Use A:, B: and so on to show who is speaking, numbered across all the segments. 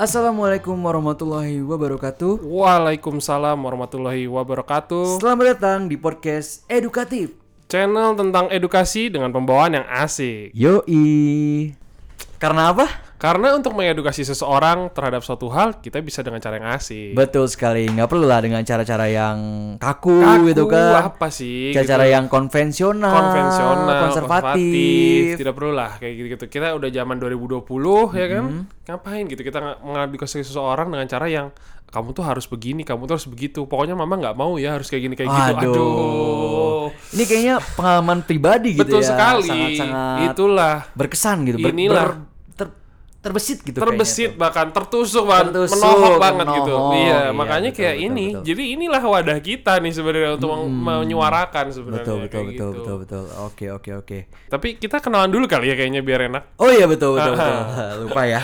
A: Assalamualaikum warahmatullahi wabarakatuh.
B: Waalaikumsalam warahmatullahi wabarakatuh.
A: Selamat datang di podcast edukatif.
B: Channel tentang edukasi dengan pembawaan yang asik.
A: Yoi. Karena apa?
B: Karena untuk mengedukasi seseorang terhadap suatu hal, kita bisa dengan cara yang asik.
A: Betul sekali. Nggak perlu lah dengan cara-cara yang kaku,
B: Kaku,
A: gitu kan.
B: apa sih?
A: Cara-cara
B: gitu.
A: yang konvensional,
B: konvensional,
A: konservatif.
B: Tidak perlu lah kayak gitu-gitu. Kita udah zaman 2020 ya kan?
A: Mm-hmm.
B: Ngapain gitu kita ng- mengedukasi seseorang dengan cara yang kamu tuh harus begini, kamu tuh harus begitu. Pokoknya mama nggak mau ya harus kayak gini kayak gitu.
A: Aduh.
B: Aduh.
A: Ini kayaknya pengalaman pribadi gitu
B: Betul
A: ya.
B: sekali.
A: Sangat-sangat
B: Itulah
A: berkesan gitu. Ber-
B: Inilah.
A: ber- terbesit gitu
B: terbesit bahkan tertusuk bahkan
A: Tertusuk,
B: menohok banget gitu
A: menohok.
B: iya
A: Iya,
B: makanya
A: betul,
B: kayak
A: betul,
B: ini
A: betul.
B: jadi inilah wadah kita nih sebenarnya untuk meng- menyuarakan sebenarnya
A: Betul, betul, betul,
B: gitu.
A: betul, betul. Oke, oke, oke.
B: tapi kita kenalan dulu kali ya kayaknya biar enak
A: Oh iya betul, betul, betul. Lupa ya.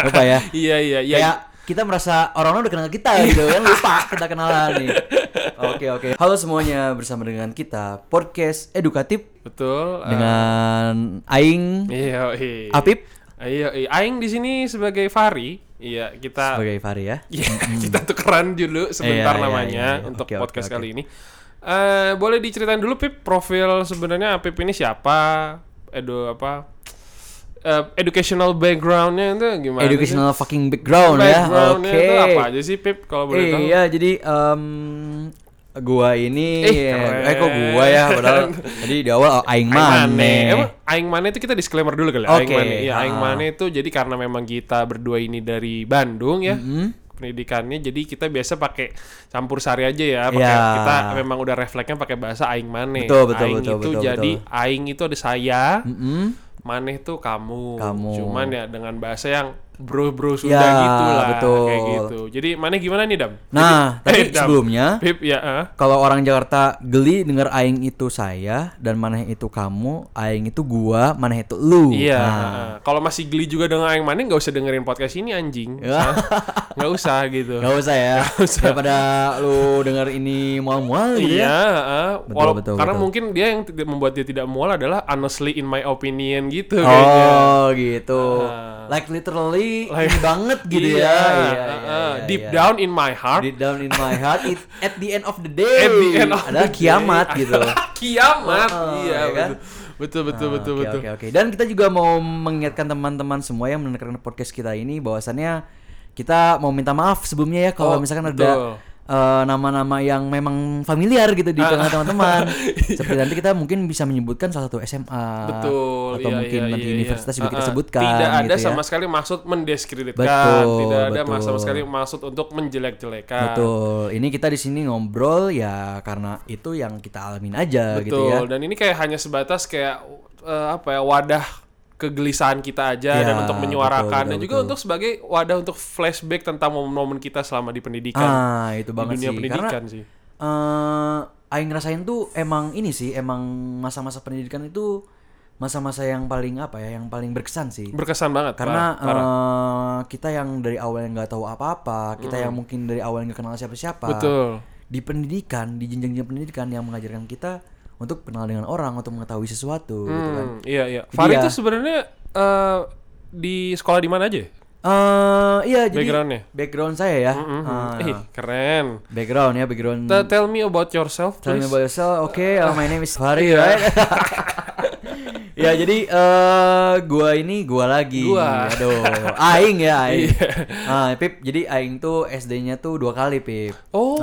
A: Lupa ya.
B: iya iya iya
A: Kayak kita merasa orang-orang udah kenal kita gitu kan lupa kita kenalan nih. Oke oke. Halo semuanya bersama dengan kita podcast edukatif
B: betul eh,
A: dengan Aing
B: iya iya
A: Apip
B: iya iya aing di sini sebagai Fari iya kita
A: sebagai Fari ya.
B: Iya, kita tukeran dulu sebentar
A: Iya, iya,
B: namanya
A: iya, iya.
B: untuk
A: Oke, oke,
B: podcast
A: oke.
B: kali ini. Eh, boleh diceritain dulu Pip profil sebenarnya Pip ini siapa? Edo apa? Eh, educational backgroundnya itu gimana? sih?
A: Educational fucking background, ya.
B: Backgroundnya
A: Oke.
B: itu apa aja sih Pip kalau boleh tahu?
A: Iya jadi em, gua ini
B: Eh, keren.
A: eh kok gua ya padahal tadi di awal oh, Aing
B: Mane.
A: Mane.
B: Emang Aing Mane itu kita disclaimer dulu kali. ya, Aing Mane. Iya, Aing
A: ha.
B: Mane itu jadi karena memang kita berdua ini dari Bandung ya. Pendidikannya jadi kita biasa pakai campur sari aja ya, pakai
A: Iya.
B: kita memang udah refleksnya pakai bahasa aing mane.
A: Betul, betul,
B: aing
A: betul,
B: itu
A: betul,
B: jadi
A: betul.
B: aing itu ada saya,
A: Mm-mm.
B: maneh tuh kamu.
A: Kamu.
B: Cuman ya dengan bahasa yang bro-bro
A: Ya,
B: Sunda gitu lah
A: betul.
B: kayak gitu. Jadi maneh gimana nih, Dam?
A: Nah,
B: Jadi-
A: tapi
B: eh, Dam.
A: sebelumnya
B: Pip ya, ah.
A: Kalau orang Jakarta geli denger aing itu saya dan maneh itu kamu, aing itu gua, maneh itu lu.
B: Iya.
A: Nah,
B: heeh. Kalau masih geli juga dengan aing mane nggak usah dengerin podcast ini anjing.
A: Ya.
B: Nggak usah gitu.
A: Gak usah ya. Daripada lu denger ini mual-mual gitu
B: Iya,
A: ya.
B: heeh.
A: Betul,
B: Walau-
A: betul,
B: karena
A: betul.
B: mungkin dia yang membuat dia tidak mual adalah honestly in my opinion gitu kayaknya.
A: Oh, gitu.
B: Ah.
A: Like literally
B: Like-
A: ini banget gitu
B: Iya,
A: ya. Iya,
B: heeh.
A: iya, iya,
B: deep
A: iya.
B: down in my heart.
A: Deep down in my heart, it, at the end of the day,
B: At the end of
A: adalah
B: the
A: kiamat
B: day.
A: gitu.
B: kiamat.
A: Oh,
B: iya,
A: ya kan?
B: betul. Betul betul
A: Ah,
B: betul
A: oke,
B: betul.
A: Oke oke. Dan kita juga mau mengingatkan teman-teman semua yang mendengarkan podcast kita ini bahwasannya kita mau minta maaf sebelumnya ya kalau
B: Oh,
A: misalkan
B: betul.
A: ada eh, nama-nama yang memang familiar gitu di tengah teman-teman. Seperti nanti kita mungkin bisa menyebutkan salah satu SMA
B: Betul.
A: atau
B: iya,
A: mungkin
B: iya,
A: nanti
B: iya,
A: universitas
B: iya.
A: juga kita
B: Heeh.
A: sebutkan
B: Tidak ada
A: gitu ya.
B: sama sekali maksud mendiskreditkan.
A: Betul,
B: Tidak ada
A: betul.
B: sama sekali maksud untuk menjelek-jelekan.
A: Betul. Ini kita di sini ngobrol ya karena itu yang kita alamin aja
B: Betul.
A: gitu ya.
B: Dan ini kayak hanya sebatas kayak eh, apa ya wadah kegelisahan kita aja
A: Ya,
B: dan untuk menyuarakan
A: betul, betul,
B: dan juga
A: betul.
B: untuk sebagai wadah untuk flashback tentang momen-momen kita selama di pendidikan.
A: Ah, itu
B: di
A: banget
B: dunia
A: sih.
B: pendidikan
A: Karena
B: sih.
A: eh aing ngerasain tuh emang ini sih, emang masa-masa pendidikan itu masa-masa yang paling apa ya, yang paling berkesan sih.
B: Berkesan banget.
A: Karena
B: parah, parah.
A: eh, kita yang dari awal yang nggak tahu apa-apa, kita yang mungkin dari awal nggak kenal siapa-siapa.
B: betul.
A: Di pendidikan, di jenjang-jenjang pendidikan yang mengajarkan kita untuk kenal dengan orang, untuk mengetahui sesuatu gitu kan.
B: Hmm, iya iya. Fari
A: ya-
B: itu sebenarnya eh, di sekolah di mana aja?
A: Eh iya jadi
B: Backgroundnya?
A: background saya ya.
B: Mhm.
A: Eh,
B: Ih, keren.
A: background ya, background
B: T- Tell me about yourself,
A: Tell me
B: please.
A: about yourself. Oke, uh, my name is Fahri,
B: Iya.
A: right? ya, jadi eh gua ini gua lagi.
B: Gua.
A: Aduh, aing ya, aing.
B: Iya.
A: Ah, Pip, jadi aing tuh SD-nya tuh dua kali, Pip.
B: Oh.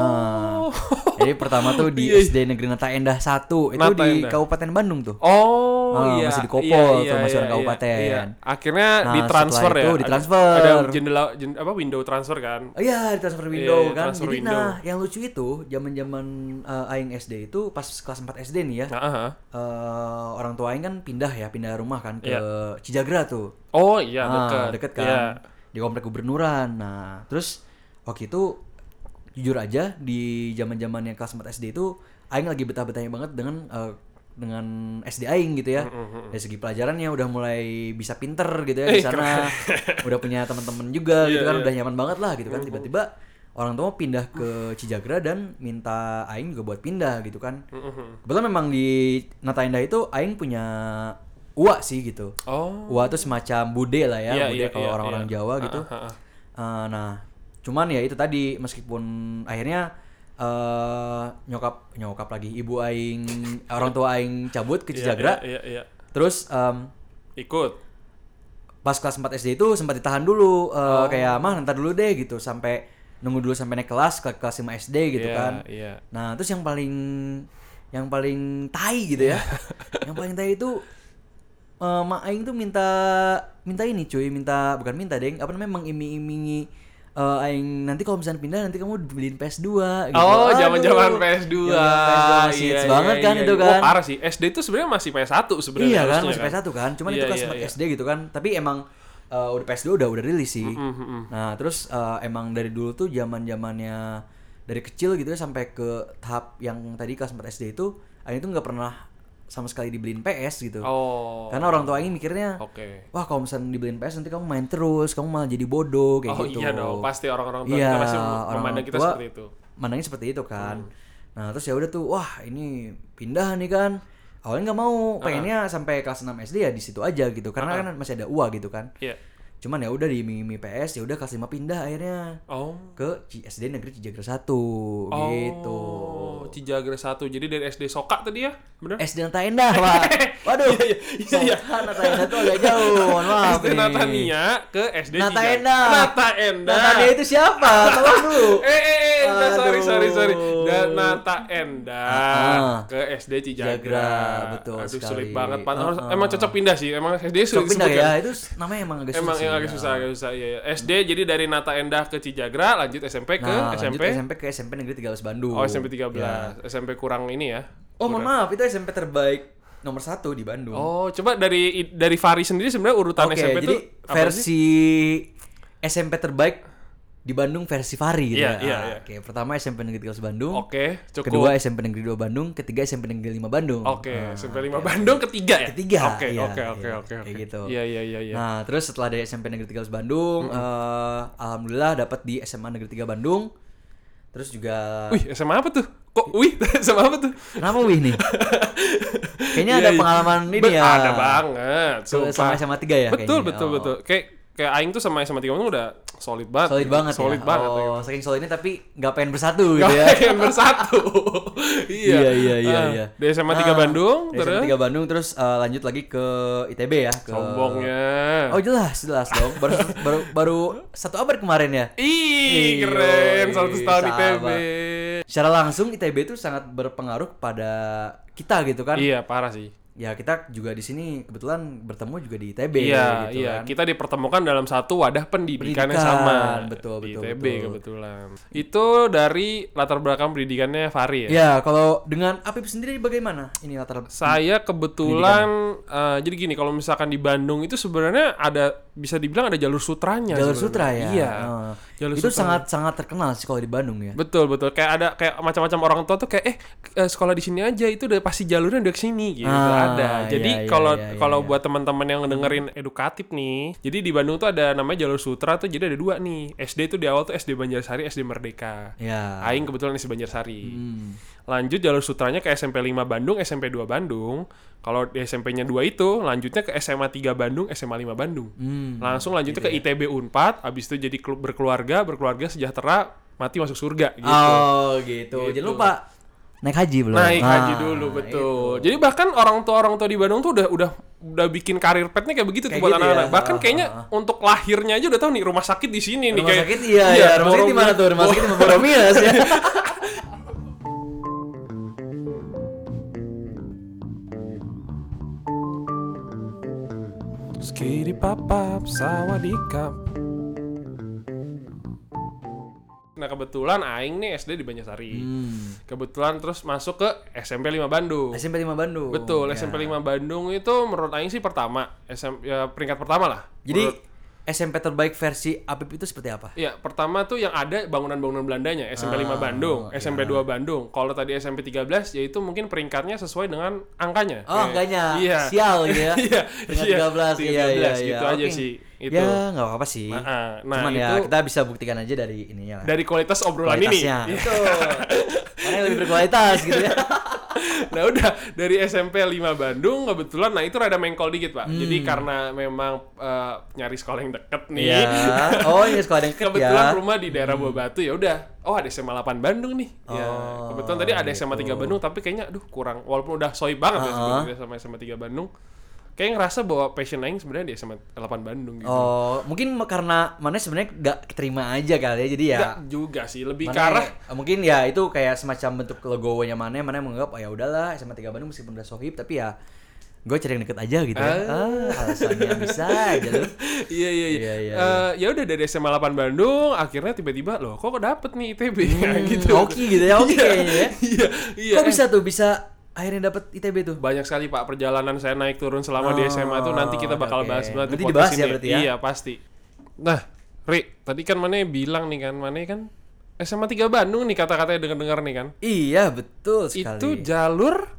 A: Ah. Jadi pertama tuh di
B: Iya.
A: SD Negeri Nata Endah 1, itu
B: Nata
A: di
B: Endah.
A: Kabupaten Bandung tuh.
B: Oh
A: Ah,
B: iya
A: masih di Kopol
B: iya,
A: tuh, masih
B: iya,
A: orang
B: iya,
A: kabupaten.
B: iya. Akhirnya
A: Nah,
B: ditransfer ya.
A: itu
B: Ada-
A: ditransfer.
B: Ada, jendela jen- apa window transfer kan.
A: Oh iya, di transfer window
B: Iya,
A: kan.
B: transfer
A: Jadi
B: window.
A: nah, yang lucu itu zaman-zaman eh, aing SD itu pas kelas 4 SD nih ya.
B: Nah, aha.
A: eh orang tua aing kan pindah ya, pindah rumah kan ke
B: Iya.
A: Cijagra tuh.
B: Oh iya
A: Ah,
B: dekat.
A: deket kan.
B: Iya.
A: Di komplek gubernuran. Nah, terus waktu itu jujur aja di zaman-zamannya kelas 4 SD itu aing lagi betah-betahnya banget dengan eh, dengan SD aing gitu ya. Dari segi pelajarannya udah mulai bisa pinter gitu ya di sana. udah punya teman-teman juga gitu
B: Iya,
A: kan,
B: iya.
A: udah nyaman banget lah gitu kan. Tiba-tiba orang tua pindah ke Cijagra dan minta aing juga buat pindah gitu kan. Kebetulan memang di Nata Indah itu aing punya uak sih gitu.
B: Oh.
A: Uak tuh semacam bude lah ya,
B: Iya,
A: bude
B: iya,
A: kalau
B: iya,
A: orang-orang
B: iya.
A: Jawa gitu.
B: Ah, ah, ah.
A: Eh, nah, cuman ya itu tadi meskipun akhirnya eh nyokap nyokap lagi ibu aing orang tua aing cabut ke
B: Iya,
A: Cijagra.
B: Iya, iya, iya.
A: Terus em,
B: Ikut.
A: pas kelas 4 SD itu sempat ditahan dulu eh,
B: Oh.
A: kayak mah ntar dulu deh gitu sampai nunggu dulu sampai naik kelas ke kelas 5 SD gitu
B: Iya,
A: kan.
B: Iya.
A: Nah, terus yang paling yang paling tai gitu ya. yang paling tai itu eh mak aing tuh minta minta ini cuy, minta bukan minta deng, apa namanya mengiming-imingi eh aing nanti kalau misalnya pindah nanti kamu beliin PS2 gitu.
B: Oh, zaman-zaman PS2.
A: Zaman-zaman PS2 masih hits banget kan itu
B: Wah,
A: kan.
B: parah sih. SD itu sebenarnya masih PS1 sebenarnya.
A: Iya kan, masih PS1 kan. Cuman
B: Iya,
A: itu kelas
B: iya,
A: 4
B: iya.
A: SD gitu kan. Tapi emang eh, udah PS2 udah udah rilis sih.
B: Mm, mm, mm.
A: Nah, terus eh, emang dari dulu tuh zaman-zamannya dari kecil gitu ya sampai ke tahap yang tadi kelas 4 SD itu Aing tuh nggak pernah sama sekali dibeliin PS gitu.
B: Oh.
A: Karena orang tua Aing mikirnya,
B: Oke.
A: wah kalau misalnya dibeliin PS nanti kamu main terus, kamu malah jadi bodoh kayak
B: Oh
A: gitu.
B: iya dong, pasti orang-orang tua
A: Iya,
B: kita pasti
A: orang
B: memandang kita seperti itu.
A: Mandangnya seperti itu kan.
B: Hmm.
A: Nah, terus ya udah tuh, wah ini pindah nih kan. Awalnya nggak mau, pengennya sampai kelas 6 SD ya di situ aja gitu. Karena kan masih ada UA gitu kan.
B: Iya.
A: Cuman ya udah di iming PS, ya udah kelas 5 pindah akhirnya
B: Oh.
A: ke SD Negeri Cijagra 1 gitu.
B: Oh, Cijagra 1. Jadi dari SD Soka tadi ya? Bener?
A: SD Nata Endah, Pak. Waduh.
B: Iya, iya, iya.
A: Nata Endah tuh agak jauh. Mohon maaf
B: SD. Natania ke SD
A: Nata. Endah.
B: Nata Endah.
A: Nata Endah itu siapa? Tolong dulu.
B: Eh, eh, eh, sorry, sorry, sorry. Dan Nata Endah
A: Ah.
B: ke SD Cijagra.
A: Betul
B: Aduh,
A: sekali.
B: sulit banget. Pan.
A: Ah,
B: Harus-
A: ah.
B: Emang cocok pindah sih. Emang SD sulit
A: pindah ya, itu namanya emang agak susah.
B: Emang yang agak
A: ya.
B: susah, agak susah. Iya, iya. SD jadi dari Nata Endah ke Cijagra, lanjut SMP ke
A: Nah,
B: SMP.
A: lanjut SMP ke SMP Negeri 13 Bandung.
B: Oh, SMP 13.
A: Ya.
B: SMP kurang ini ya.
A: Oh, mohon maaf, itu SMP terbaik nomor satu di Bandung.
B: Oh, coba dari dari Fari sendiri sebenarnya urutan
A: Oke,
B: SMP
A: jadi
B: tuh apa sih?
A: versi SMP terbaik di Bandung versi Fari gitu
B: Iya,
A: ya.
B: iya,
A: Ah,
B: iya.
A: Oke, pertama SMP Negeri 13 Bandung.
B: Oke, cukup.
A: Kedua SMP Negeri 2 Bandung, ketiga SMP Negeri 5 Bandung.
B: Oke,
A: Ah,
B: SMP 5 Bandung ketiga ya?
A: Ketiga,
B: Oke,
A: iya,
B: oke, oke,
A: iya,
B: oke,
A: kayak
B: oke.
A: gitu.
B: Iya, iya, iya, iya.
A: Nah, terus setelah dari SMP Negeri 13 Bandung, eh, alhamdulillah dapat di SMA Negeri 3 Bandung. Terus juga
B: Wih, SMA apa tuh? Kok wih, SMA apa tuh?
A: Kenapa wih nih? Kayaknya ada
B: Iya, iya.
A: pengalaman ini ya.
B: Ada banget.
A: Sama
B: sumpah.
A: SMA 3 ya
B: Betul,
A: kayaknya.
B: betul,
A: Oh.
B: betul. Kayak kayak aing tuh sama SMA 3 Bandung udah solid banget.
A: Solid banget
B: Solid
A: ya.
B: banget.
A: Oh, saking solidnya tapi nggak pengen bersatu gitu
B: Gak
A: ya.
B: pengen bersatu. iya.
A: Iya, iya, iya,
B: Ah,
A: iya.
B: Di SMA 3 Bandung,
A: Dari
B: terus
A: SMA 3 Bandung terus eh, lanjut lagi ke ITB ya, ke
B: sombongnya.
A: Oh, jelas, jelas dong. Baru baru baru satu abad kemarin ya.
B: Ih, keren.
A: yoi,
B: 100 tahun
A: sahabat.
B: ITB.
A: Secara langsung ITB itu sangat berpengaruh pada kita gitu kan.
B: Iya, parah sih.
A: Ya kita juga di sini kebetulan bertemu juga di ITB
B: Iya,
A: gitu
B: iya.
A: kan.
B: Kita dipertemukan dalam satu wadah pendidikan, yang
A: Pendidikan,
B: sama.
A: betul,
B: Di
A: betul,
B: ITB
A: betul.
B: kebetulan. Itu dari latar belakang pendidikannya Fari ya.
A: Ya, kalau dengan Apip sendiri bagaimana? Ini latar
B: Saya kebetulan eh, jadi gini, kalau misalkan di Bandung itu sebenarnya ada bisa dibilang ada jalur sutranya.
A: jalur
B: sebenarnya.
A: sutra ya.
B: Iya.
A: Oh.
B: Jalur
A: itu
B: sutra.
A: sangat sangat terkenal sih kalau di Bandung ya.
B: Betul betul kayak ada kayak macam-macam orang tua tuh kayak eh eh, sekolah di sini aja itu udah pasti jalurnya udah ke sini gitu
A: Ah,
B: ada. Jadi
A: iya, iya,
B: kalau
A: iya, iya,
B: kalau
A: iya.
B: buat teman-teman yang dengerin edukatif nih, jadi di Bandung tuh ada namanya jalur sutra tuh jadi ada dua nih. SD tuh di awal tuh SD Banjarsari, SD Merdeka.
A: Ya.
B: Aing kebetulan SD Banjarsari.
A: Hmm.
B: Lanjut jalur sutranya ke SMP 5 Bandung, SMP 2 Bandung. Kalau di SMP-nya 2 itu lanjutnya ke SMA 3 Bandung, SMA 5 Bandung.
A: Hmm.
B: Langsung lanjutnya ke ITB Unpad, habis itu jadi kelu- berkeluarga, berkeluarga sejahtera, mati masuk surga gitu.
A: Oh, gitu.
B: Gitu.
A: Jangan lupa naik haji belum?
B: Naik
A: Ah,
B: haji dulu betul. Jadi bahkan orang tua orang tua di Bandung tuh udah udah udah bikin karir petnya kayak begitu tuh
A: Kayak
B: buat
A: gitu
B: anak-anak.
A: ya.
B: Bahkan
A: Ah,
B: kayaknya
A: ah,
B: untuk lahirnya aja udah tahu nih rumah sakit di sini nih
A: Rumah
B: kayak
A: sakit iya, iya. Rumah sakit di mana tuh? Rumah sakit di Boromilas ya.
B: Skiri papap sawadikap. Nah kebetulan Aing nih SD di Banjarsari.
A: Hmm.
B: Kebetulan terus masuk ke SMP 5 Bandung.
A: SMP 5 Bandung.
B: Betul,
A: Ya.
B: SMP 5 Bandung itu menurut Aing sih pertama, SM, ya peringkat pertama lah.
A: Jadi
B: Menurut-
A: SMP terbaik versi Apip itu seperti apa?
B: ya pertama tuh yang ada bangunan-bangunan Belandanya, SMP 5
A: Ah,
B: Bandung, SMP 2 Bandung. Kalau tadi SMP 13 yaitu mungkin peringkatnya sesuai dengan angkanya.
A: Oh, enggaknya.
B: Iya.
A: Sial ya.
B: Iya,
A: Peringkat
B: iya,
A: 13. Iya, iya,
B: 13,
A: iya.
B: gitu aja
A: Oke.
B: sih. Itu.
A: Ya, nggak apa-apa sih.
B: Nah, ah, nah,
A: Cuman ya
B: itu-
A: kita bisa buktikan aja dari ininya lah.
B: Dari kualitas obrolan ini.
A: Kualitasnya.
B: Iya.
A: Betul. Karena yang lebih berkualitas gitu ya.
B: nah udah dari SMP 5 Bandung kebetulan nah itu rada mengkol dikit pak
A: Hmm.
B: jadi karena memang eh, nyari sekolah yang deket nih
A: Iya. Oh, ini sekolah yang deket
B: kebetulan
A: ya.
B: rumah di daerah Buah Batu ya udah oh ada SMA 8 Bandung nih ya
A: Oh,
B: kebetulan tadi ada SMA 3 Bandung tapi kayaknya aduh kurang walaupun udah soy banget ya
A: Uh-uh.
B: sebenarnya sama SMA 3 Bandung kayak ngerasa bahwa passion aing sebenarnya di SMA 8 Bandung gitu
A: Oh, mungkin karena mana sebenarnya gak keterima aja kali ya. Jadi ya
B: Nggak juga sih lebih ke arah
A: mungkin ya itu kayak semacam bentuk legowonya mana mana menganggap oh ya udahlah SMA 3 Bandung meskipun udah sohib tapi ya gue cari yang deket aja gitu ya. Ah, alasannya bisa aja lu.
B: iya iya iya.
A: Iya, iya,
B: Eh, ya udah dari SMA 8 Bandung akhirnya tiba-tiba loh kok dapet nih ITB gitu.
A: Oke gitu ya, oke
B: Iya,
A: kayaknya ya.
B: Iya, iya.
A: Kok bisa tuh bisa akhirnya dapet ITB tuh?
B: Banyak sekali Pak perjalanan saya naik turun selama di
A: Oh,
B: SMA tuh nanti kita bakal bahas banget di
A: Nanti dibahas ya berarti ya?
B: Iya, pasti. Nah, Ri, tadi kan Mane bilang nih kan, Mane kan SMA 3 Bandung nih kata-katanya dengar-dengar nih kan.
A: Iya betul sekali.
B: Itu jalur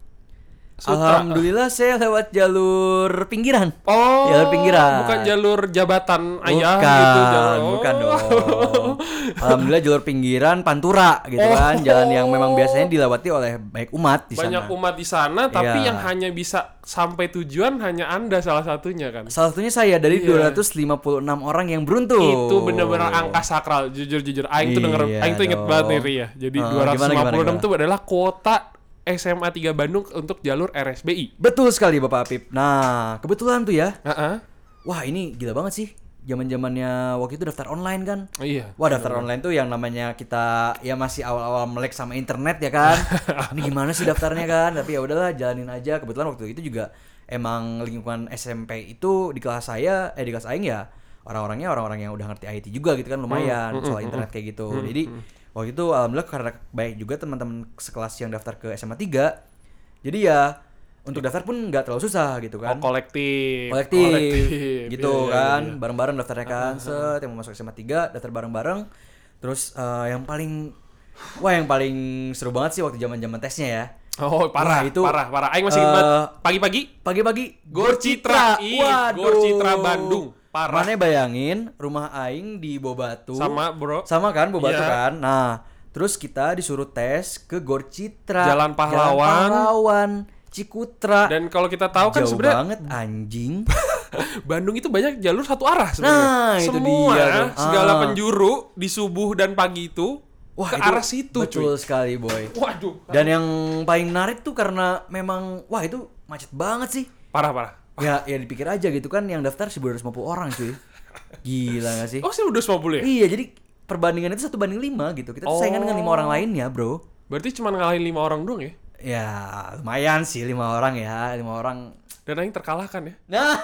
B: Sutra.
A: Alhamdulillah saya lewat jalur pinggiran.
B: Oh,
A: Jalur pinggiran.
B: Bukan jalur jabatan ayah
A: bukan,
B: gitu. Jalur,
A: bukan
B: oh.
A: dong. Alhamdulillah jalur pinggiran Pantura gitu
B: Oh.
A: kan, jalan yang memang biasanya dilewati oleh baik umat di
B: Banyak
A: sana.
B: umat di sana, tapi
A: Iya.
B: yang hanya bisa sampai tujuan hanya Anda salah satunya kan.
A: Salah satunya saya dari
B: Iya.
A: 256 orang yang beruntung.
B: Itu bener-bener angka sakral, jujur-jujur. Aing tuh denger,
A: Iya
B: Aing tuh inget banget nih ya. Jadi
A: Ah,
B: 256
A: gimana, gimana,
B: itu adalah kuota SMA 3 Bandung untuk jalur RSBI.
A: Betul sekali Bapak Apip. Nah, kebetulan tuh ya.
B: Heeh.
A: Wah, ini gila banget sih. Zaman-zamannya waktu itu daftar online kan.
B: Oh, iya.
A: Wah daftar online tuh yang namanya kita ya masih awal-awal melek sama internet ya kan. Ini gimana sih daftarnya kan? Tapi ya udahlah jalanin aja. Kebetulan waktu itu juga emang lingkungan SMP itu di kelas saya eh di kelas aing ya orang-orangnya orang-orang yang udah ngerti IT juga gitu kan lumayan soal internet kayak gitu. Jadi waktu itu alhamdulillah karena baik juga teman-teman sekelas yang daftar ke SMA 3. Jadi ya untuk daftar pun nggak terlalu susah gitu
B: Oh,
A: kan
B: kolektif.
A: kolektif, gitu
B: Iya, iya,
A: kan
B: iya.
A: bareng-bareng daftarnya kan set yang mau masuk SMA 3 daftar bareng-bareng terus eh, yang paling wah yang paling seru banget sih waktu zaman-zaman tesnya ya
B: Oh, parah,
A: Wah, itu,
B: parah, parah. Aing masih banget. Pagi-pagi
A: pagi-pagi
B: Gor Citra. Ih, Gor Citra Bandung. Parah.
A: Mana bayangin rumah aing di Bobatu
B: sama, Bro.
A: sama kan Bobatu
B: Iya.
A: kan nah terus kita disuruh tes ke Gor Citra
B: Jalan Pahlawan.
A: Pahlawan Cikutra
B: Dan kalau kita tahu kan
A: jauh
B: sebenarnya
A: banget anjing
B: Bandung itu banyak jalur satu arah sebenarnya.
A: Nah, itu
B: Semua
A: dia tuh.
B: segala
A: Ah.
B: penjuru di subuh dan pagi itu
A: Wah,
B: ke
A: itu
B: arah situ,
A: betul
B: cuy.
A: sekali boy
B: Waduh.
A: Dan yang paling menarik tuh karena memang wah itu macet banget sih.
B: Parah, parah.
A: Ya ya dipikir aja gitu kan yang daftar 1250 orang cuy. Gila gak sih?
B: Oh, sih udah 50 ya?
A: Iya, jadi perbandingan itu satu banding lima gitu. Kita tuh saingan dengan lima orang lainnya, Bro.
B: Berarti cuma ngalahin lima orang doang ya?
A: Ya, lumayan sih lima orang ya, lima orang.
B: Dan Aing terkalahkan ya?
A: Nah.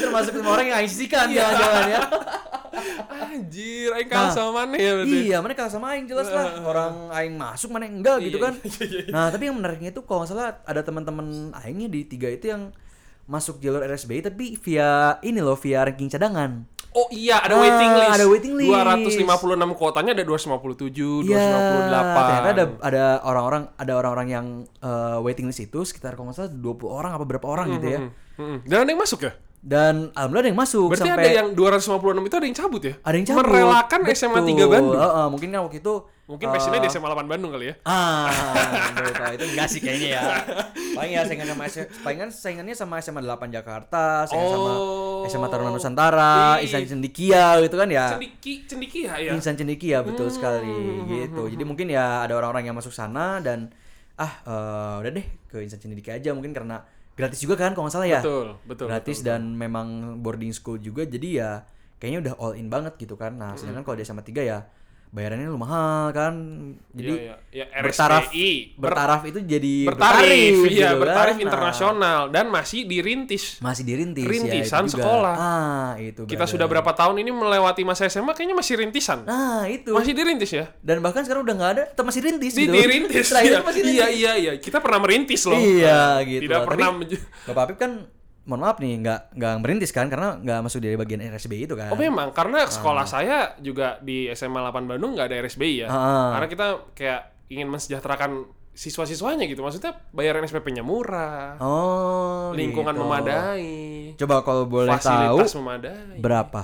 A: Termasuk lima orang yang aing sisihkan
B: Iya.
A: jangan-jangan ya.
B: Anjir, Aing kalah
A: Nah,
B: sama mana ya berarti?
A: Iya, mana kalah sama aing jelas lah. Orang aing masuk mana enggak gitu
B: Iya,
A: kan.
B: iya, iya.
A: Nah, tapi yang menariknya itu kalau nggak salah ada teman-teman aingnya di tiga itu yang masuk jalur RSBI tapi via ini loh, via ranking cadangan.
B: Oh iya, ada
A: Nah,
B: waiting list.
A: ada waiting list.
B: 256 kuotanya ada 257, 258.
A: Iya, ternyata ada ada orang-orang ada orang-orang yang eh, waiting list itu sekitar kalau nggak salah 20 orang apa berapa orang gitu ya.
B: Hmm, Dan ada yang masuk ya?
A: Dan alhamdulillah ada yang masuk
B: Berarti
A: sampai
B: ada yang 256 itu ada yang cabut ya?
A: ada yang cabut.
B: Merelakan SMA 3 Bandung.
A: Heeh, mungkin kan waktu itu
B: Mungkin
A: eh,
B: passionnya di SMA 8 Bandung kali ya?
A: Ah, kalau itu enggak sih kayaknya ya. Paling ya saingan sama palingan saingannya sama SMA 8 Jakarta, saingan sama
B: Oh.
A: SMA Taruna Nusantara,
B: Ih.
A: Insan Cendikia gitu kan ya.
B: Cendiki, cendiki ya? ya?
A: Insan Cendikia betul
B: Hmm,
A: sekali gitu. Jadi mungkin ya ada orang-orang yang masuk sana dan ah eh, udah deh ke Insan Cendikia aja mungkin karena gratis juga kan kalau nggak salah ya.
B: Betul, betul.
A: gratis
B: betul,
A: dan memang boarding school juga jadi ya kayaknya udah all in banget gitu kan. Nah, sedangkan kalau di SMA 3 ya bayarannya lu mahal kan. Jadi
B: Iya, iya. Ya,
A: bertaraf bertaraf itu jadi
B: bertarif, iya,
A: gitu kan.
B: bertarif
A: Nah,
B: internasional dan masih dirintis.
A: masih dirintis ya,
B: Rintisan
A: juga.
B: sekolah.
A: ah itu
B: Kita
A: brother.
B: sudah berapa tahun ini melewati masa SMA kayaknya masih rintisan.
A: nah itu
B: Masih dirintis ya?
A: dan bahkan sekarang udah nggak ada tetap masih rintis
B: Di,
A: gitu
B: dirintis. Iya.
A: masih rintis.
B: iya, iya, iya. Kita pernah merintis loh.
A: iya gitu
B: Tidak
A: Tapi
B: pernah menj-
A: bapak Apip kan mohon maaf nih nggak nggak merintis kan karena nggak masuk dari bagian RSBI itu kan
B: Oh memang karena sekolah saya juga di SMA 8 Bandung nggak ada RSBI ya.
A: Ah.
B: Karena kita kayak ingin mensejahterakan siswa-siswanya gitu. Maksudnya bayaran SPP-nya murah,
A: oh
B: lingkungan
A: gitu.
B: memadai,
A: coba kalau boleh tahu
B: fasilitas memadai.
A: berapa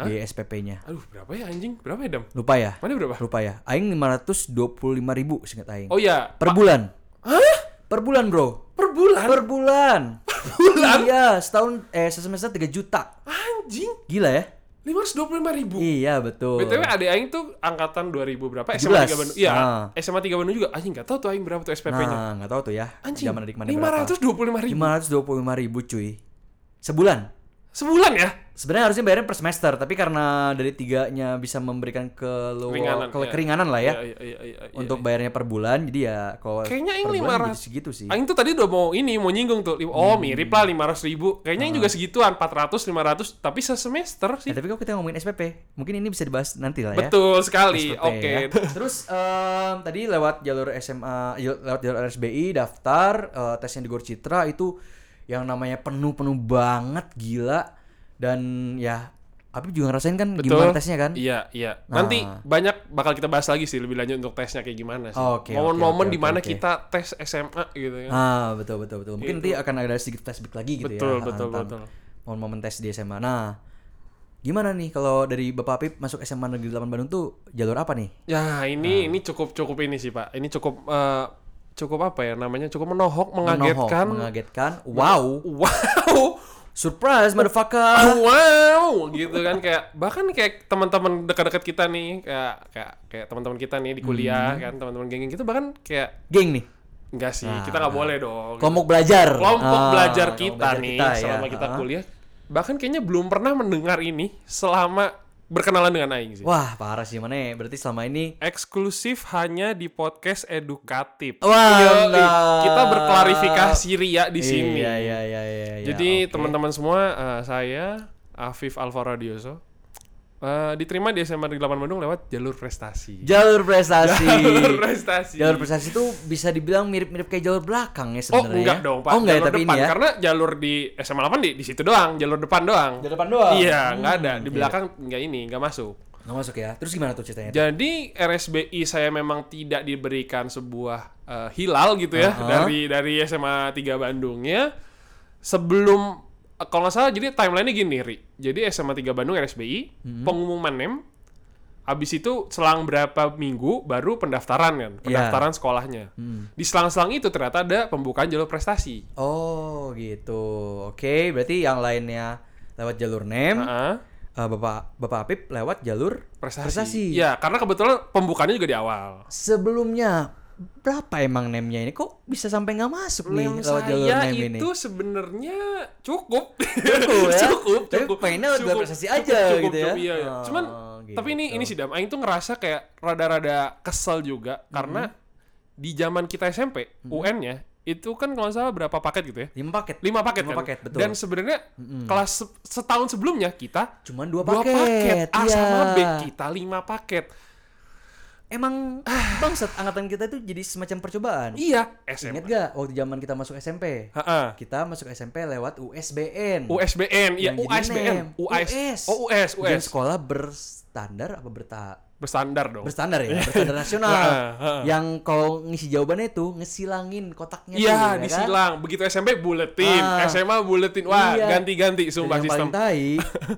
A: di SPP-nya.
B: Aduh, berapa ya anjing? Berapa ya, Dam?
A: Lupa ya?
B: Mana berapa?
A: Lupa ya. Aing 525 ribu seingat Aing.
B: Oh iya,
A: per bulan. Per bulan bro.
B: Per bulan.
A: Per bulan.
B: bulan?
A: Iya, setahun eh semester 3 juta.
B: Anjing,
A: Gila ya?
B: 525 ribu.
A: Iya betul.
B: BTW adik aing tuh angkatan 2000 berapa?
A: 17.
B: SMA 3 Bandung. Iya,
A: Ah.
B: SMA 3 Bandung juga. Anjing enggak tahu tuh aing berapa tuh SPP-nya.
A: Nah, nggak tahu tuh ya.
B: Anjing.
A: Zaman adik mana berapa?
B: 525 ribu.
A: 525 ribu cuy. Sebulan.
B: Sebulan ya?
A: Sebenarnya harusnya bayarin per semester, tapi karena dari tiganya bisa memberikan ke
B: Keringanan,
A: ke
B: iya.
A: keringanan lah ya.
B: Iya, iya, iya, iya, iya.
A: Untuk bayarnya per bulan, jadi ya kalau
B: Kayaknya
A: per
B: ini
A: bulan
B: 500.
A: jadi segitu sih.
B: Aing tuh tadi udah mau ini mau nyinggung tuh. Oh,
A: Hmm.
B: mirip lah 500 ribu. Kayaknya yang juga segituan 400 500 tapi sesemester sih.
A: Ya, tapi kalau kita ngomongin SPP, mungkin ini bisa dibahas nanti lah ya.
B: Betul sekali. Oke.
A: ya. Terus em, tadi lewat jalur SMA, lewat jalur RSBI daftar eh, tesnya di Gor Citra itu yang namanya penuh-penuh banget gila dan ya Apip juga ngerasain kan
B: Betul.
A: gimana tesnya kan?
B: Iya, iya.
A: Nah.
B: Nanti banyak bakal kita bahas lagi sih lebih lanjut untuk tesnya kayak gimana sih.
A: Oke, oke,
B: Momen-momen
A: oke,
B: di
A: oke,
B: mana
A: oke.
B: kita tes SMA gitu ya.
A: Ah betul betul betul. Mungkin nanti akan ada sedikit flashback lagi gitu
B: Betul,
A: ya.
B: betul,
A: tentang
B: betul.
A: Momen-momen tes di SMA. Nah, gimana nih kalau dari Bapak Apip masuk SMA Negeri 8 Bandung tuh jalur apa nih?
B: Ya, ini ini cukup cukup ini sih, Pak. Ini cukup eh, cukup apa ya namanya? Cukup menohok, mengagetkan.
A: Menohok, mengagetkan. Wow,
B: Wow.
A: surprise motherfucker.
B: wow gitu kan kayak bahkan kayak teman-teman dekat-dekat kita nih kayak kayak kayak teman-teman kita nih di kuliah
A: Hmm.
B: kan teman-teman geng gitu bahkan kayak
A: Geng nih.
B: enggak sih
A: Nah,
B: kita nggak boleh dong
A: Kelompok belajar.
B: kelompok
A: Ah,
B: belajar
A: kelompok
B: kita
A: belajar
B: nih
A: kita, ya.
B: selama kita
A: Ah.
B: kuliah bahkan kayaknya belum pernah mendengar ini selama berkenalan dengan Aing sih
A: Wah, parah sih mana ya? Berarti selama ini
B: eksklusif hanya di podcast edukatif
A: Wah, mantap.
B: kita berklarifikasi ria di sini
A: Iya, iya, iya, iya, iya.
B: Jadi
A: Oke.
B: teman-teman semua, eh, saya Afif Alvaro Eh, diterima di SMA Negeri 8 Bandung lewat jalur prestasi.
A: jalur prestasi.
B: jalur prestasi.
A: jalur prestasi itu bisa dibilang mirip-mirip kayak jalur belakang ya
B: Oh
A: sebenarnya.
B: enggak
A: ya.
B: dong Pak,
A: Oh enggak ya,
B: jalur
A: tapi
B: depan.
A: ini ya.
B: Karena jalur di SMA 8 di, di situ doang, jalur depan doang.
A: Jalur depan doang.
B: Iya, nggak ada. Di belakang nggak ini, nggak masuk.
A: Nggak masuk ya. Terus gimana tuh ceritanya?
B: Jadi RSBI saya memang tidak diberikan sebuah eh, hilal gitu ya
A: Aha.
B: dari dari SMA 3 Bandungnya sebelum kalau nggak salah jadi timelinenya gini Ri. Jadi SMA 3 Bandung RSBI
A: Hmm.
B: pengumuman NEM habis itu selang berapa minggu baru pendaftaran kan,
A: Iya.
B: pendaftaran sekolahnya.
A: Hmm.
B: Di selang-selang itu ternyata ada pembukaan jalur prestasi.
A: Oh gitu. Oke, berarti yang lainnya lewat jalur NEM,
B: Heeh.
A: eh, Bapak Bapak Apip lewat jalur
B: prestasi. Ya, karena kebetulan pembukaannya juga di awal.
A: Sebelumnya berapa emang NEM-nya ini? Kok bisa sampai nggak masuk nih
B: Lem
A: lewat jalur NEM ini?
B: itu sebenarnya cukup.
A: Cukup ya?
B: cukup,
A: Tapi
B: cukup.
A: pengennya
B: Cukup,
A: prestasi
B: cukup,
A: aja
B: cukup,
A: gitu ya?
B: cukup, iya, iya.
A: Oh,
B: Cuman
A: gitu.
B: tapi ini ini sih Dam, Aing tuh ngerasa kayak rada-rada kesel juga
A: Mm-hmm.
B: karena di zaman kita SMP, UN-nya itu kan kalau salah berapa paket gitu ya?
A: Lima paket.
B: Lima paket
A: Lima
B: kan?
A: paket, betul.
B: Dan sebenarnya kelas se- setahun sebelumnya kita
A: Cuman dua
B: dua
A: paket.
B: paket, A
A: iya.
B: sama B kita lima paket.
A: Emang bangsat angkatan kita itu jadi semacam percobaan.
B: Iya,
A: Ingat
B: SMA.
A: gak waktu zaman kita masuk SMP?
B: Heeh.
A: Kita masuk SMP lewat USBN.
B: USBN, iya
A: Yang
B: USBN,
A: NEM.
B: US.
A: US.
B: Oh, US,
A: Dan
B: US.
A: sekolah berstandar apa berta
B: Berstandar dong.
A: berstandar ya, berstandar nasional.
B: Heeh.
A: Yang kalau ngisi jawabannya itu ngesilangin kotaknya tuh,
B: Iya,
A: ya kan?
B: disilang. Begitu SMP buletin,
A: Ah.
B: SMA buletin. Wah,
A: Iya.
B: ganti-ganti
A: Dan
B: sumpah
A: yang
B: sistem.
A: paling tai,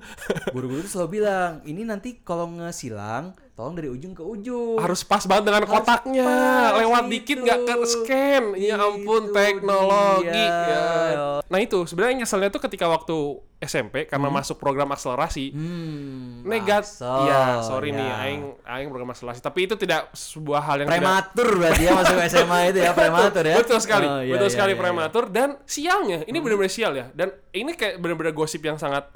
A: guru-guru tuh selalu bilang, ini nanti kalau ngesilang, tolong dari ujung ke ujung.
B: Harus pas banget dengan
A: Harus
B: kotaknya.
A: pas,
B: Lewat
A: gitu.
B: dikit nggak ke scan. Ya ampun, teknologi.
A: dia.
B: Ya. Nah itu sebenarnya nyeselnya tuh ketika waktu SMP karena masuk program akselerasi.
A: Hmm,
B: Negat, ya sorry
A: ya.
B: nih, aing aing program akselerasi. Tapi itu tidak sebuah hal yang tidak
A: prematur berarti ya masuk SMA itu ya prematur ya.
B: Betul sekali,
A: Oh, iya,
B: betul
A: iya,
B: sekali
A: iya,
B: prematur dan sialnya ini benar-benar sial ya. Dan ini kayak benar-benar gosip yang sangat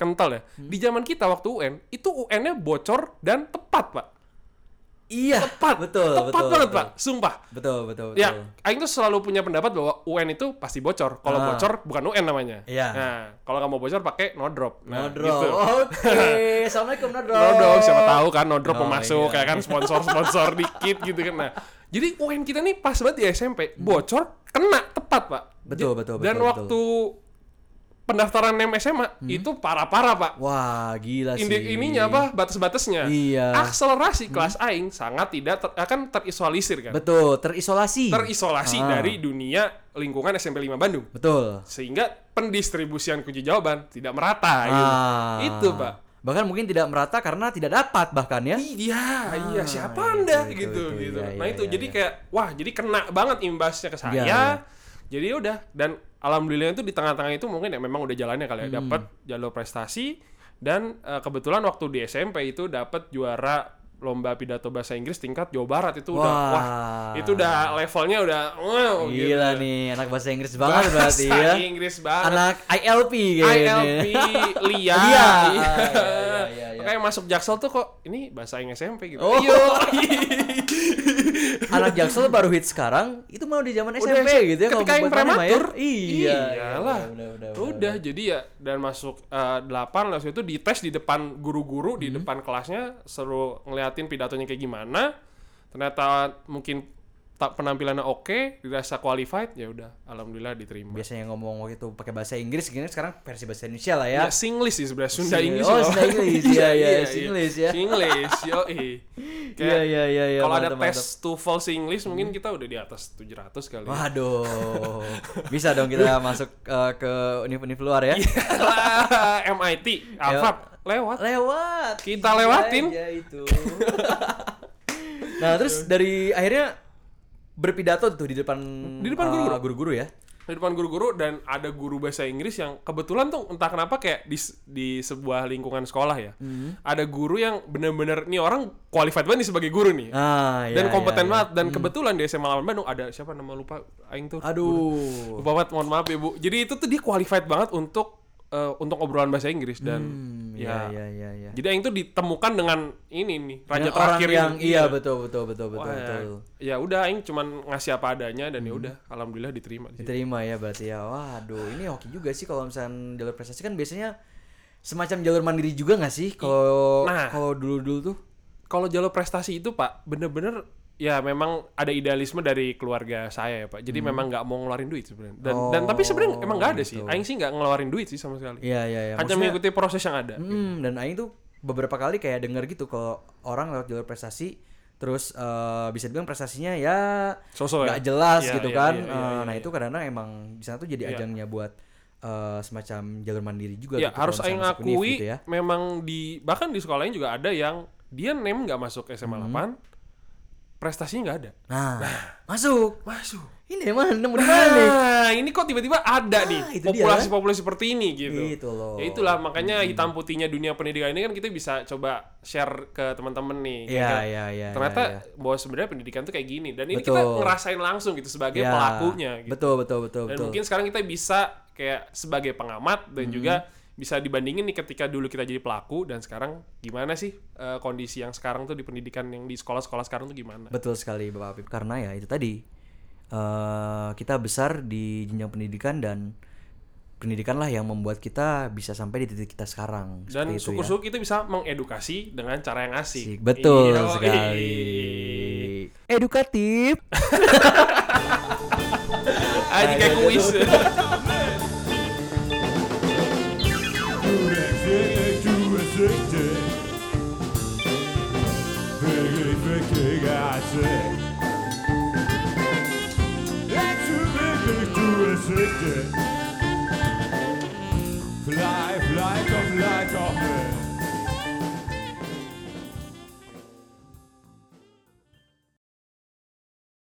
B: kental ya.
A: Hmm.
B: Di zaman kita waktu UN itu UN-nya bocor dan tepat pak.
A: Iya,
B: Tepat,
A: betul,
B: tepat
A: betul,
B: banget
A: betul.
B: pak. Sumpah.
A: Betul, betul, betul.
B: Ya, Aing tuh selalu punya pendapat bahwa UN itu pasti bocor. Kalau
A: Ah.
B: bocor bukan UN namanya.
A: Iya.
B: Nah, kalau nggak mau bocor pakai no drop. Nah,
A: No drop.
B: gitu.
A: Oke, assalamualaikum no drop.
B: No drop, siapa tahu kan no drop
A: Oh,
B: pemasuk
A: iya.
B: kayak kan sponsor-sponsor dikit gitu kan. Nah, jadi UN kita nih pas banget di SMP, bocor kena tepat, Pak.
A: Betul,
B: Ja-
A: betul,
B: Dan
A: betul,
B: waktu pendaftaran NEM SMA itu parah-parah, Pak.
A: Wah, gila sih.
B: Indi, ininya apa? Batas-batasnya.
A: Iya.
B: Akselerasi kelas aing sangat tidak ter- akan terisolisir kan.
A: Betul, terisolasi.
B: Terisolasi
A: Ah.
B: dari dunia lingkungan SMP 5 Bandung.
A: Betul.
B: Sehingga pendistribusian kunci jawaban tidak merata gitu.
A: Ah.
B: Itu, Pak.
A: Bahkan mungkin tidak merata karena tidak dapat bahkan ya.
B: Iya, iya siapa
A: itu,
B: anda
A: itu,
B: gitu
A: itu,
B: gitu.
A: iya,
B: nah
A: iya,
B: itu
A: iya,
B: jadi
A: iya.
B: kayak wah jadi kena banget imbasnya ke saya.
A: Iya, iya.
B: Jadi udah dan alhamdulillah itu di tengah-tengah itu mungkin ya memang udah jalannya kali ya
A: Hmm.
B: dapat jalur prestasi dan eh, kebetulan waktu di SMP itu dapat juara lomba pidato bahasa Inggris tingkat Jawa Barat itu udah
A: Wah.
B: wah itu udah levelnya udah wow gitu.
A: Gila nih, anak bahasa Inggris banget berarti
B: Bahasa
A: ya.
B: Inggris banget.
A: Anak ILP kayaknya.
B: ILP Lia.
A: Lia.
B: Iya.
A: iya, iya, iya.
B: Kayak masuk Jaksel tuh kok ini bahasa Inggris SMP gitu.
A: Oh.
B: Yo.
A: Anak Jaksel baru hit sekarang, itu mau di zaman
B: Udah,
A: SMP gitu ya
B: ketika yang
A: mah
B: prematur.
A: ya. Iya.
B: Iyalah.
A: Udah, udah,
B: Udah, jadi ya dan masuk eh, delapan langsung itu dites di depan guru-guru
A: Hmm.
B: di depan kelasnya seru ngeliatin pidatonya kayak gimana. Ternyata mungkin tak penampilannya oke, dirasa qualified, ya udah alhamdulillah diterima.
A: Biasanya ngomong waktu itu pakai bahasa Inggris, gini sekarang versi bahasa Indonesia lah ya.
B: Ya, Singlish sih sebenarnya Sunda
A: Sing-
B: Inggris.
A: oh. Sunda Inggris. Iya, iya, Singlish ya.
B: Singlish, yo
A: Iya, iya, iya, iya.
B: Kalau ada tes TOEFL Singlish mungkin kita udah di atas 700 kali.
A: Waduh. Bisa dong kita masuk eh, ke univ-univ luar ya.
B: MIT, Harvard, lewat.
A: Lewat.
B: Kita lewatin.
A: aja itu. nah, terus dari akhirnya berpidato tuh di depan
B: Di depan
A: eh,
B: guru-guru.
A: guru-guru ya.
B: di depan guru-guru dan ada guru bahasa Inggris yang kebetulan tuh entah kenapa kayak di di sebuah lingkungan sekolah ya.
A: Hmm.
B: Ada guru yang bener-bener nih orang qualified banget nih sebagai guru nih.
A: Ah, iya,
B: dan kompeten
A: iya, iya.
B: banget dan kebetulan di SMA 8 Bandung ada siapa nama lupa aing tuh.
A: Aduh.
B: Lupa banget, mohon maaf ya, Bu. Jadi itu tuh dia qualified banget untuk eh, untuk obrolan bahasa Inggris dan
A: Hmm,
B: ya.
A: iya, iya, iya, iya.
B: Jadi aing tuh ditemukan dengan ini nih, raja
A: Dengan orang
B: terakhir
A: yang
B: ini.
A: iya betul betul betul betul
B: Wah,
A: betul.
B: Ya udah aing cuman ngasih apa adanya dan ya udah alhamdulillah diterima.
A: Diterima ya berarti ya. Waduh, ini hoki juga sih kalau misalnya jalur prestasi kan biasanya semacam jalur mandiri juga nggak sih kalau
B: Nah.
A: kalau dulu-dulu tuh?
B: kalau jalur prestasi itu pak bener-bener ya memang ada idealisme dari keluarga saya ya pak jadi memang nggak mau ngeluarin duit sebenarnya dan dan tapi sebenarnya emang nggak ada sih
A: gitu.
B: aing sih nggak ngeluarin duit sih sama sekali
A: Iya iya iya.
B: hanya mengikuti proses yang ada
A: Hmm, dan Aing tuh beberapa kali kayak denger gitu kalau orang lewat jalur prestasi terus eh, bisa dibilang prestasinya ya
B: ya?
A: nggak jelas
B: Iya,
A: gitu
B: iya,
A: kan.
B: iya, iya,
A: Eh,
B: iya,
A: nah
B: iya.
A: itu kadang-kadang emang di sana tuh jadi
B: Iya.
A: ajangnya buat eh, semacam jalur mandiri juga.
B: ya
A: gitu,
B: harus aing akui
A: gitu ya.
B: memang di bahkan di sekolah lain juga ada yang dia nem nggak masuk SMA
A: Hmm.
B: 8 prestasinya nggak ada
A: Nah, masuk.
B: masuk
A: Ini mana nemu di mana nih?
B: Nah, ini kok tiba-tiba ada nih
A: Ah, itu dia.
B: populasi-populasi seperti ini gitu.
A: Gitu loh.
B: Ya itulah makanya hitam putihnya dunia pendidikan ini kan kita bisa coba share ke teman-teman nih.
A: Iya,
B: Kayak
A: iya, iya,
B: Ternyata
A: iya,
B: bahwa sebenarnya pendidikan tuh kayak gini dan ini
A: Betul.
B: kita ngerasain langsung gitu sebagai
A: Ya,
B: pelakunya gitu.
A: Betul betul betul
B: Dan
A: betul.
B: mungkin sekarang kita bisa kayak sebagai pengamat
A: Hmm.
B: dan juga bisa dibandingin nih ketika dulu kita jadi pelaku dan sekarang gimana sih eh, kondisi yang sekarang tuh di pendidikan yang di sekolah-sekolah sekarang tuh gimana?
A: Betul sekali Bapak Apip karena ya itu tadi eh, kita besar di jenjang pendidikan dan pendidikan lah yang membuat kita bisa sampai di titik kita sekarang.
B: Dan
A: itu ya.
B: syukur-syukur kita bisa mengedukasi dengan cara yang asik.
A: Asik, Betul
B: Iya,
A: sekali. Edukatif.
B: Aja kayak kuis.
C: sick. It's too big to resist it.